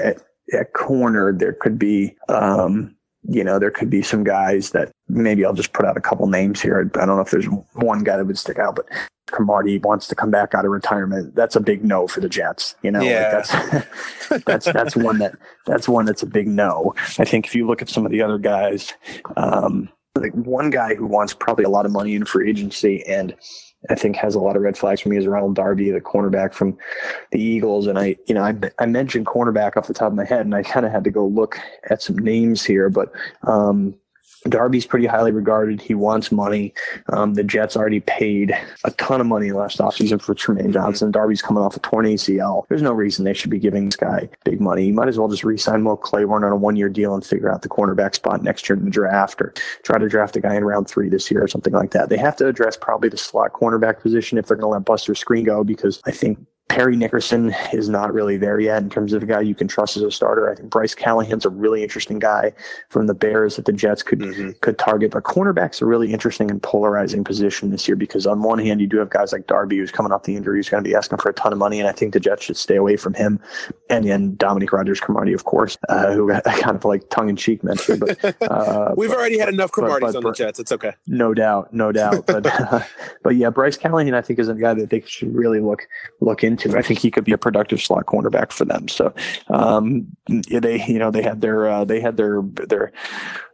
At corner, there could be, um, you know, there could be some guys that maybe I'll just put out a couple names here. I don't know if there's one guy that would stick out, but Cromartie wants to come back out of retirement. That's a big no for the Jets. You know, yeah. Like that's that's that's one that that's one that's a big no. I think if you look at some of the other guys, um, like one guy who wants probably a lot of money in free agency and I think has a lot of red flags for me is Ronald Darby, the cornerback from the Eagles. And I, you know, I, I mentioned cornerback off the top of my head, and I kind of had to go look at some names here, but um, Darby's pretty highly regarded. He wants money. Um, the Jets already paid a ton of money last offseason for Trumaine Johnson. Darby's coming off a torn ACL. There's no reason they should be giving this guy big money. You might as well just re-sign Will Claiborne on a one-year deal and figure out the cornerback spot next year in the draft, or try to draft a guy in round three this year or something like that. They have to address probably the slot cornerback position if they're going to let Buster Skrine go because I think Parry Nickerson is not really there yet in terms of a guy you can trust as a starter. I think Bryce Callahan's a really interesting guy from the Bears that the Jets could mm-hmm. could target. But cornerback's a really interesting and polarizing position this year because on one hand you do have guys like Darby who's coming off the injury who's going to be asking for a ton of money, and I think the Jets should stay away from him. And then Dominique Rodgers Cromartie, of course, uh, who got kind of like tongue in cheek mentioned. But uh, we've already had enough Cromarties on the Jets. It's okay. No doubt, no doubt. But uh, but yeah, Bryce Callahan I think is a guy that they should really look look into. I think he could be a productive slot cornerback for them. So um, they you know they had their uh, they had their their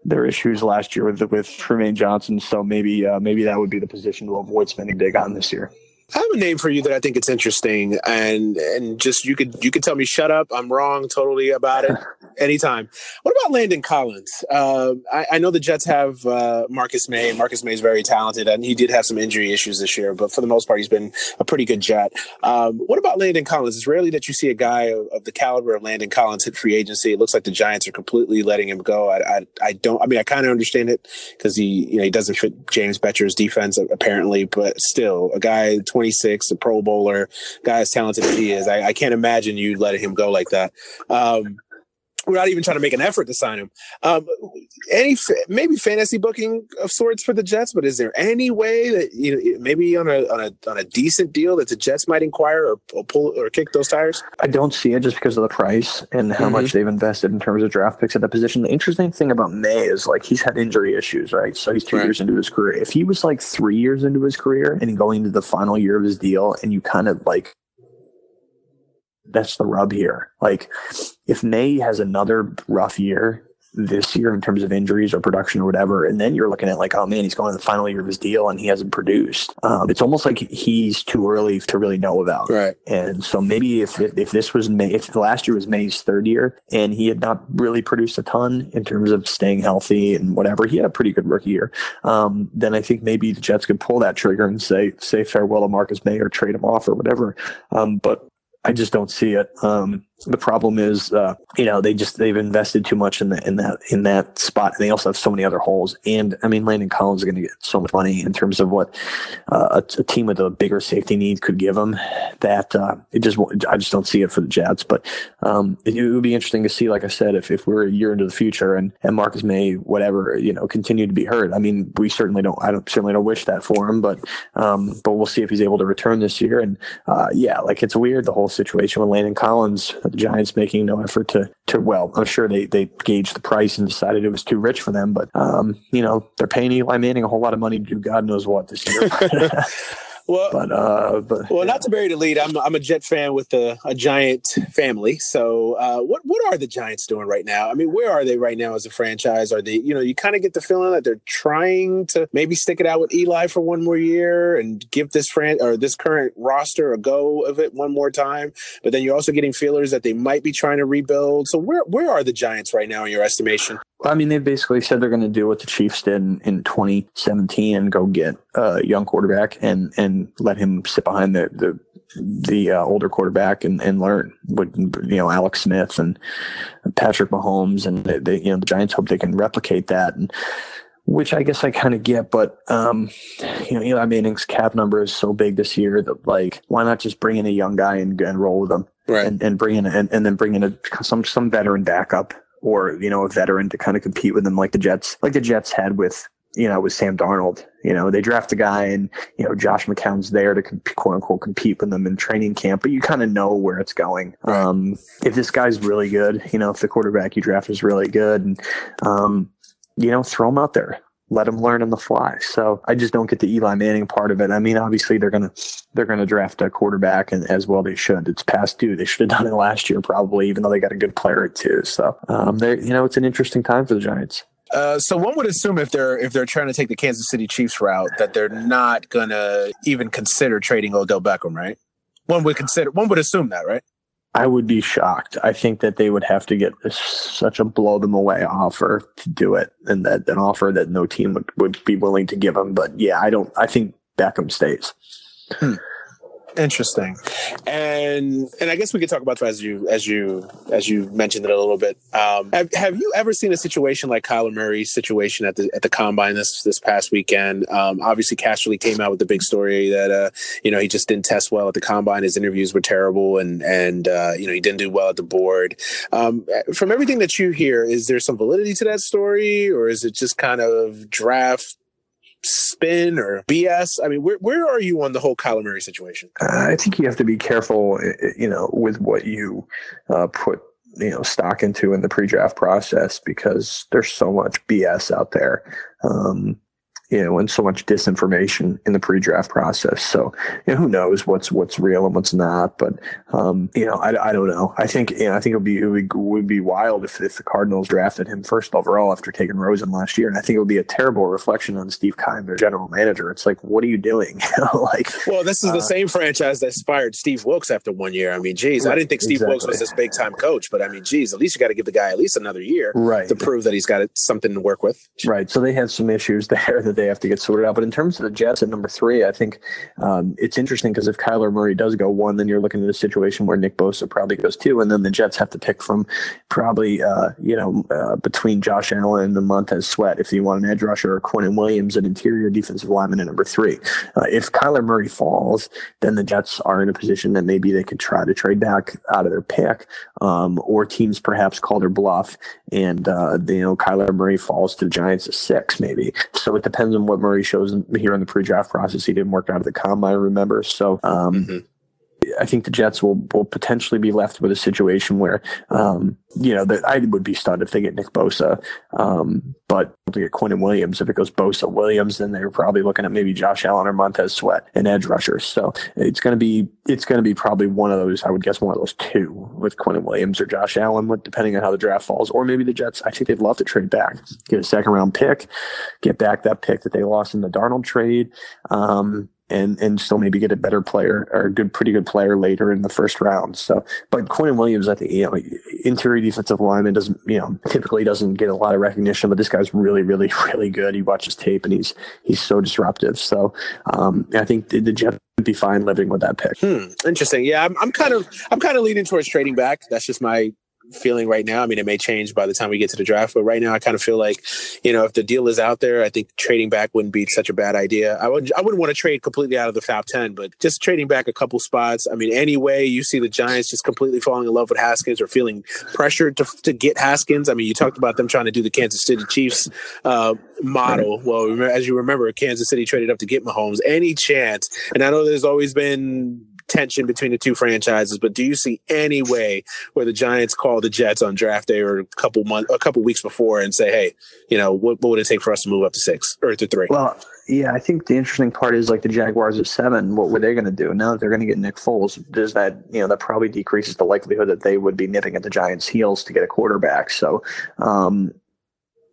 their issues last year with with Trumaine Johnson. So maybe uh, maybe that would be the position to avoid spending big on this year. I have a name for you that I think it's interesting, and and just you could you could tell me shut up, I'm wrong totally about it anytime. What about Landon Collins? Uh, I, I, know the Jets have uh, Marcus Maye. Marcus Maye is very talented, and he did have some injury issues this year, but for the most part, he's been a pretty good Jet. Um, what about Landon Collins? It's rarely that you see a guy of, of, the caliber of Landon Collins hit free agency. It looks like the Giants are completely letting him go. I I, I don't. I mean, I kind of understand it because he you know he doesn't fit James Bettcher's defense apparently, but still, a guy. 20 26, a Pro Bowler, guy as talented as he is. I, I can't imagine you letting him go like that. Um, we're not even trying to make an effort to sign him. Um, any maybe fantasy booking of sorts for the Jets, but is there any way that you know maybe on a on a on a decent deal that the Jets might inquire or, or pull or kick those tires? I don't see it just because of the price and how mm-hmm. much they've invested in terms of draft picks at the position. The interesting thing about Maye is like he's had injury issues, right? So he's two right. years into his career. If he was like three years into his career and going into the final year of his deal, and you kind of like that's the rub here. Like if Maye has another rough year, this year in terms of injuries or production or whatever. And then you're looking at like, oh man, he's going to the final year of his deal and he hasn't produced. Um, it's almost like he's too early to really know about. Right. And so maybe if, if, if this was Maye, if the last year was Maye's third year and he had not really produced a ton in terms of staying healthy and whatever, he had a pretty good rookie year. Um, then I think maybe the Jets could pull that trigger and say, say farewell to Marcus Maye or trade him off or whatever. Um, but I just don't see it. Um, the problem is, uh, you know, they just they've invested too much in that in that in that spot, and they also have so many other holes. And I mean, Landon Collins is going to get so much money in terms of what uh, a, a, team with a bigger safety need could give him. That uh, it just I just don't see it for the Jets. But um, it, it, would be interesting to see, like I said, if, if we're a year into the future and and Marcus Maye whatever you know continue to be hurt. I mean, we certainly don't. I don't certainly don't wish that for him, but um, but we'll see if he's able to return this year. And uh, yeah, like it's weird the whole situation with Landon Collins the Giants making no effort to to well, I'm sure they they gauged the price and decided it was too rich for them, but um, you know, they're paying Eli Manning a whole lot of money to do God knows what this year. Well, but, uh, but well, yeah. not to bury the lead. I'm I'm a Jet fan with a, a Giant family. So, uh, what what are the Giants doing right now? I mean, where are they right now as a franchise? Are they, you know, you kind of get the feeling that they're trying to maybe stick it out with Eli for one more year and give this fran or this current roster a go of it one more time. But then you're also getting feelers that they might be trying to rebuild. So, where where are the Giants right now in your estimation? I mean, they basically said they're going to do what the Chiefs did in, in 2017 and go get a young quarterback and and let him sit behind the the the uh, older quarterback and, and learn with you know Alex Smith and Patrick Mahomes and they, they, you know the Giants hope they can replicate that and which I guess I kind of get, but um, you know Eli Manning's cap number is so big this year that like why not just bring in a young guy and, and roll with him right. and, and bring in and, and then bring in a some some veteran backup or you know a veteran to kind of compete with them like the Jets like the Jets had with you know with Sam Darnold. You know they draft a guy and you know Josh McCown's there to quote unquote compete with them in training camp, but you kind of know where it's going. Um, if this guy's really good, you know if the quarterback you draft is really good, and um, you know throw him out there let him learn on the fly. So I just don't get the Eli Manning part of it. I mean, obviously they're gonna they're gonna draft a quarterback, and as well they should. It's past due. They should have done it last year, probably, even though they got a good player too. So um, they you know it's an interesting time for the Giants. Uh, so one would assume if they're if they're trying to take the Kansas City Chiefs route that they're not gonna even consider trading Odell Beckham, right? One would consider one would assume that, right? I would be shocked. I think that they would have to get such a blow them away offer to do it, and that an offer that no team would, would be willing to give them. But yeah, I don't. I think Beckham stays. Hmm. Interesting, and and I guess we could talk about that as you as you as you mentioned it a little bit. Um, have, have you ever seen a situation like Kyler Murray's situation at the at the combine this this past weekend? Um, obviously, Casserly came out with the big story that uh, you know he just didn't test well at the combine. His interviews were terrible, and and uh, you know he didn't do well at the board. Um, from everything that you hear, is there some validity to that story, or is it just kind of draft spin or BS? I mean, where where are you on the whole Kyler Murray situation? I think you have to be careful, you know, with what you uh, put you know stock into in the pre-draft process because there's so much BS out there. Um, you know, and so much disinformation in the pre-draft process. So, you know, who knows what's what's real and what's not? But, um, you know, I, I don't know. I think you know, I think it would be it would, would be wild if, if the Cardinals drafted him first overall after taking Rosen last year, and I think it would be a terrible reflection on Steve Keim, their general manager. It's like, what are you doing? like, well, this is uh, the same franchise that fired Steve Wilks after one year. I mean, geez, right, I didn't think Steve exactly. Wilks was this big time coach, but I mean, geez, at least you got to give the guy at least another year, right, to prove that he's got something to work with. Right. So they had some issues there that they have to get sorted out. But in terms of the Jets at number three, I think um, it's interesting because if Kyler Murray does go one, then you're looking at a situation where Nick Bosa probably goes two, and then the Jets have to pick from probably uh, you know uh, between Josh Allen and Montez Sweat if you want an edge rusher or Quinnen Williams, an interior defensive lineman at number three. Uh, if Kyler Murray falls, then the Jets are in a position that maybe they could try to trade back out of their pick, um, or teams perhaps call their bluff and uh, you know Kyler Murray falls to the Giants at six maybe. So it depends on what Murray shows here in the pre-draft process. He didn't work out of the combine, remember? So um, mm-hmm I think the Jets will will potentially be left with a situation where, um, you know, that I would be stunned if they get Nick Bosa, um, but to get Quinnen Williams, if it goes Bosa Williams, then they're probably looking at maybe Josh Allen or Montez Sweat and edge rushers. So it's going to be it's going to be probably one of those. I would guess one of those two with Quinnen Williams or Josh Allen, depending on how the draft falls, or maybe the Jets. I think they'd love to trade back, get a second round pick, get back that pick that they lost in the Darnold trade. Um, and and still maybe get a better player or a good, pretty good player later in the first round. So, but Quinnen Williams, I think you know, interior defensive lineman doesn't you know typically doesn't get a lot of recognition, but this guy's really, really, really good. He watches tape, and he's he's so disruptive. So, um, I think the, the Jets would be fine living with that pick. Hmm, interesting. Yeah, I'm, I'm kind of I'm kind of leaning towards trading back. That's just my feeling right now. I mean, it may change by the time we get to the draft, but right now I kind of feel like, you know, if the deal is out there, I think trading back wouldn't be such a bad idea. I would I wouldn't want to trade completely out of the top 10, but just trading back a couple spots. I mean, anyway, you see the Giants just completely falling in love with Haskins or feeling pressured to, to get Haskins. I mean, you talked about them trying to do the Kansas City Chiefs uh, model. Well, as you remember, Kansas City traded up to get Mahomes. Any chance? And I know there's always been tension between the two franchises, but do you see any way where the Giants call the Jets on draft day or a couple months, a couple weeks before, and say, "Hey, you know, what, what would it take for us to move up to six or to three? Well, yeah, I think the interesting part is like the Jaguars at seven. What were they going to do now that they're going to get Nick Foles? Does that you know that probably decreases the likelihood that they would be nipping at the Giants' heels to get a quarterback? So, um,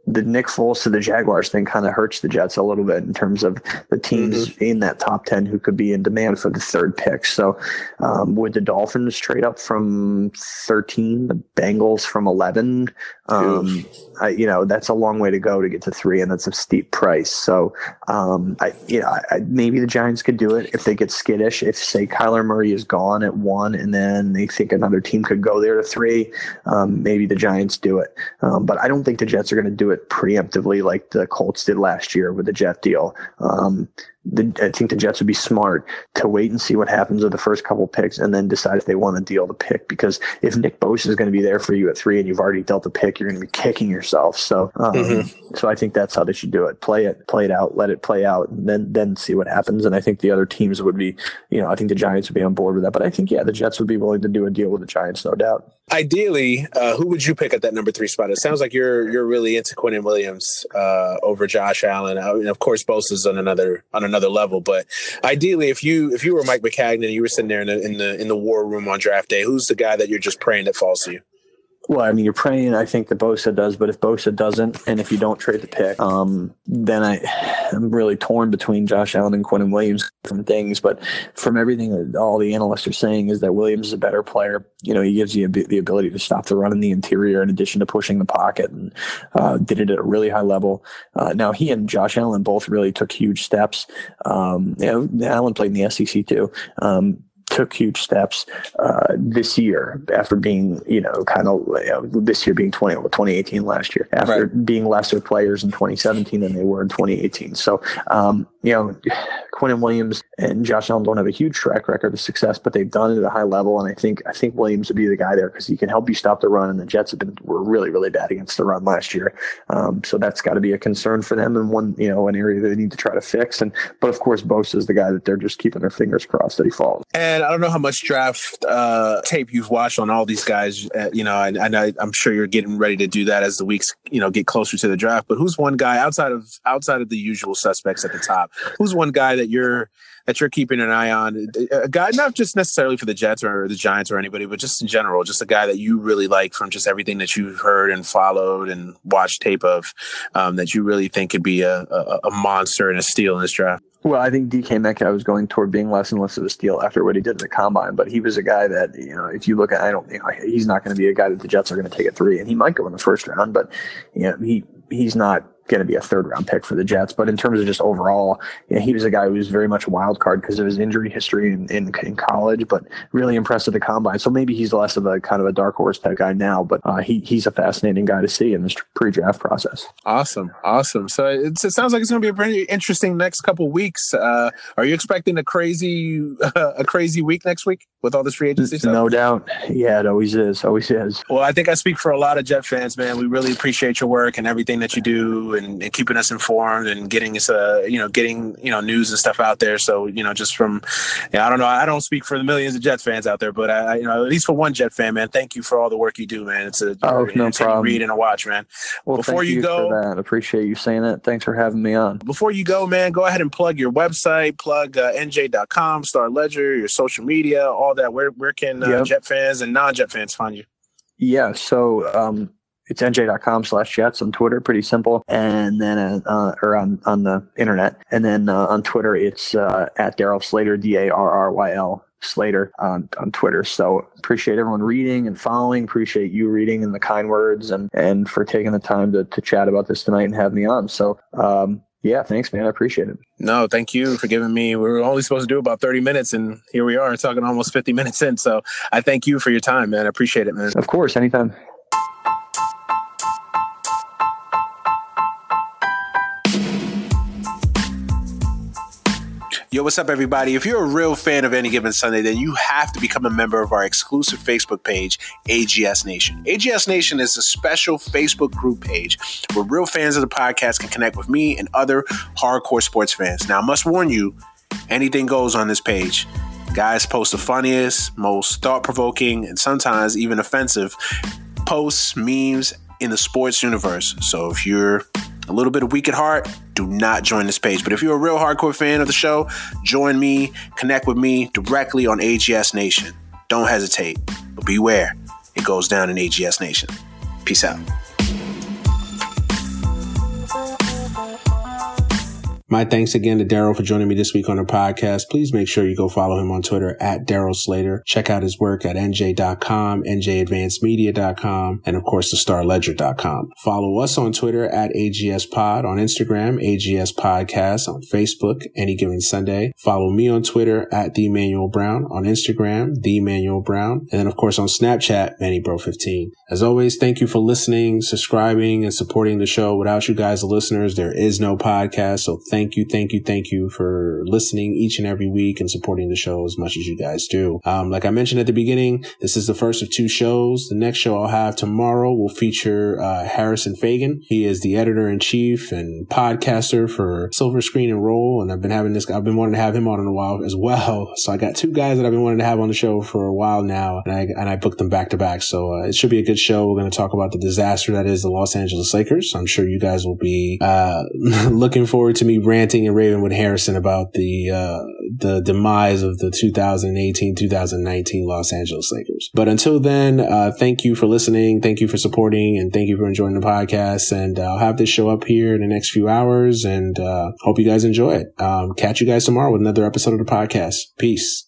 the Nick Foles to the Jaguars thing kind of hurts the Jets a little bit in terms of the teams mm-hmm. in that top 10 who could be in demand for the third pick. So, um, would the Dolphins trade up from 13, the Bengals from 11? Um, I, you know, that's a long way to go to get to three, and that's a steep price. So, um, I, you know, I, maybe the Giants could do it if they get skittish. If, say, Kyler Murray is gone at one, and then they think another team could go there to three, um, maybe the Giants do it. Um, but I don't think the Jets are going to do it it preemptively like the Colts did last year with the Jet deal. The, I think the Jets would be smart to wait and see what happens with the first couple picks and then decide if they want to deal the pick. Because if Nick Bosa is going to be there for you at three and you've already dealt the pick, you're going to be kicking yourself. So, um, mm-hmm. so I think that's how they should do it. Play it, play it out, let it play out, and then then see what happens. And I think the other teams would be, you know, I think the Giants would be on board with that. But I think yeah, the Jets would be willing to do a deal with the Giants, no doubt. Ideally, uh, who would you pick at that number three spot? It sounds like you're you're really into Quinnen Williams uh, over Josh Allen. I mean, of course, Bosa's on another on another level, but ideally, if you if you were Mike Maccagnan and you were sitting there in the in the in the war room on draft day, who's the guy that you're just praying that falls to you? Well, I mean, you're praying. I think that Bosa does, but if Bosa doesn't, and if you don't trade the pick, um, then I, I'm really torn between Josh Allen and Quinnen Williams from things. But from everything that all the analysts are saying is that Williams is a better player. You know, he gives you the ability to stop the run in the interior, in addition to pushing the pocket, and uh, did it at a really high level. Uh, now he and Josh Allen both really took huge steps. Um, you know, Allen played in the SEC too. Um, took huge steps uh, this year after being, you know, kind of you know, this year being 20, 2018 last year, after right. being lesser players in 2017 than they were in 2018. So, um, you know, Quinnen Williams and Josh Allen don't have a huge track record of success, but they've done it at a high level. And I think I think Williams would be the guy there because he can help you stop the run. And the Jets have been were really really bad against the run last year, um, so that's got to be a concern for them and one you know an area they need to try to fix. And but of course, Bosa is the guy that they're just keeping their fingers crossed that he falls. And I don't know how much draft uh, tape you've watched on all these guys. Uh, you know, and, and I, I'm sure you're getting ready to do that as the weeks you know get closer to the draft. But who's one guy outside of outside of the usual suspects at the top? Who's one guy that you're that you're keeping an eye on? A guy, not just necessarily for the Jets or the Giants or anybody, but just in general, just a guy that you really like from just everything that you've heard and followed and watched tape of um, that you really think could be a, a, a monster and a steal in this draft. Well, I think DK Metcalf was going toward being less and less of a steal after what he did at the combine, but he was a guy that you know, if you look at, I don't, you know, he's not going to be a guy that the Jets are going to take at three, and he might go in the first round, but you know, he he's not going to be a third round pick for the Jets. But in terms of just overall, you know, he was a guy who was very much a wild card because of his injury history in, in, in, college, but really impressed at the combine. So maybe he's less of a kind of a dark horse type guy now, but uh, he, he's a fascinating guy to see in this pre draft process. Awesome. Awesome. So it sounds like it's going to be a pretty interesting next couple weeks. Uh, are you expecting a crazy, uh, a crazy week next week with all this free agency stuff? No doubt. Yeah, it always is. Always is. Well, I think I speak for a lot of Jet fans, man. We really appreciate your work and everything that you do and, and keeping us informed and getting us, uh, you know, getting you know news and stuff out there. So you know, just from, you know, I don't know, I don't speak for the millions of Jets fans out there, but I, you know, at least for one Jet fan, man, thank you for all the work you do, man. It's a oh, no problem. read and a watch, man. Well, before you, you go, that. appreciate you saying that. Thanks for having me on. Before you go, man, go ahead and plug your website, plug uh, nj.com, Star Ledger, your social media, all that. Where where can uh, yep. Jet fans and non-Jet fans find you? Yeah, so um, it's nj.com slash jets on Twitter, pretty simple. And then, uh, uh, or on, on the internet. And then uh, on Twitter, it's uh, at Darryl Slater, D A R R Y L Slater on, on Twitter. So appreciate everyone reading and following. Appreciate you reading and the kind words and, and for taking the time to, to chat about this tonight and have me on. So, um, yeah, thanks, man. I appreciate it. No, thank you for giving me. We were only supposed to do about 30 minutes, and here we are talking almost 50 minutes in. So I thank you for your time, man. I appreciate it, man. Of course, anytime. Yo, what's up, everybody? If you're a real fan of Any Given Sunday, then you have to become a member of our exclusive Facebook page, AGS Nation. AGS Nation is a special Facebook group page where real fans of the podcast can connect with me and other hardcore sports fans. Now, I must warn you, anything goes on this page. Guys post the funniest, most thought provoking, and sometimes even offensive posts, memes in the sports universe. So if you're a little bit weak at heart, do not join this page. But if you're a real hardcore fan of the show, join me, connect with me directly on AGS Nation. Don't hesitate, but beware, it goes down in AGS Nation. Peace out. My thanks again to Darryl for joining me this week on the podcast. Please make sure you go follow him on Twitter at Darryl Slater. Check out his work at nj.com, njadvancedmedia.com, and of course, thestarledger.com. Follow us on Twitter at AGS Pod, on Instagram, AGS Podcast, on Facebook, Any Given Sunday. Follow me on Twitter at The Emmanuel Brown, on Instagram, The Emmanuel Brown, and then of course on Snapchat, MannyBro15. As always, thank you for listening, subscribing, and supporting the show. Without you guys, the listeners, there is no podcast. So thank thank you, thank you, thank you for listening each and every week and supporting the show as much as you guys do. Um, like I mentioned at the beginning, this is the first of two shows. The next show I'll have tomorrow will feature uh, Harrison Faigen. He is the editor in chief and podcaster for Silver Screen and Roll, and I've been having this. I've been wanting to have him on in a while as well. So I got two guys that I've been wanting to have on the show for a while now, and I and I booked them back to back. So uh, it should be a good show. We're going to talk about the disaster that is the Los Angeles Lakers. I'm sure you guys will be uh, looking forward to me ranting and raving with Harrison about the uh, the demise of the 2018-2019 Los Angeles Lakers. But until then, uh, thank you for listening, thank you for supporting, and thank you for enjoying the podcast. And I'll have this show up here in the next few hours, and uh, hope you guys enjoy it. Um, catch you guys tomorrow with another episode of the podcast. Peace.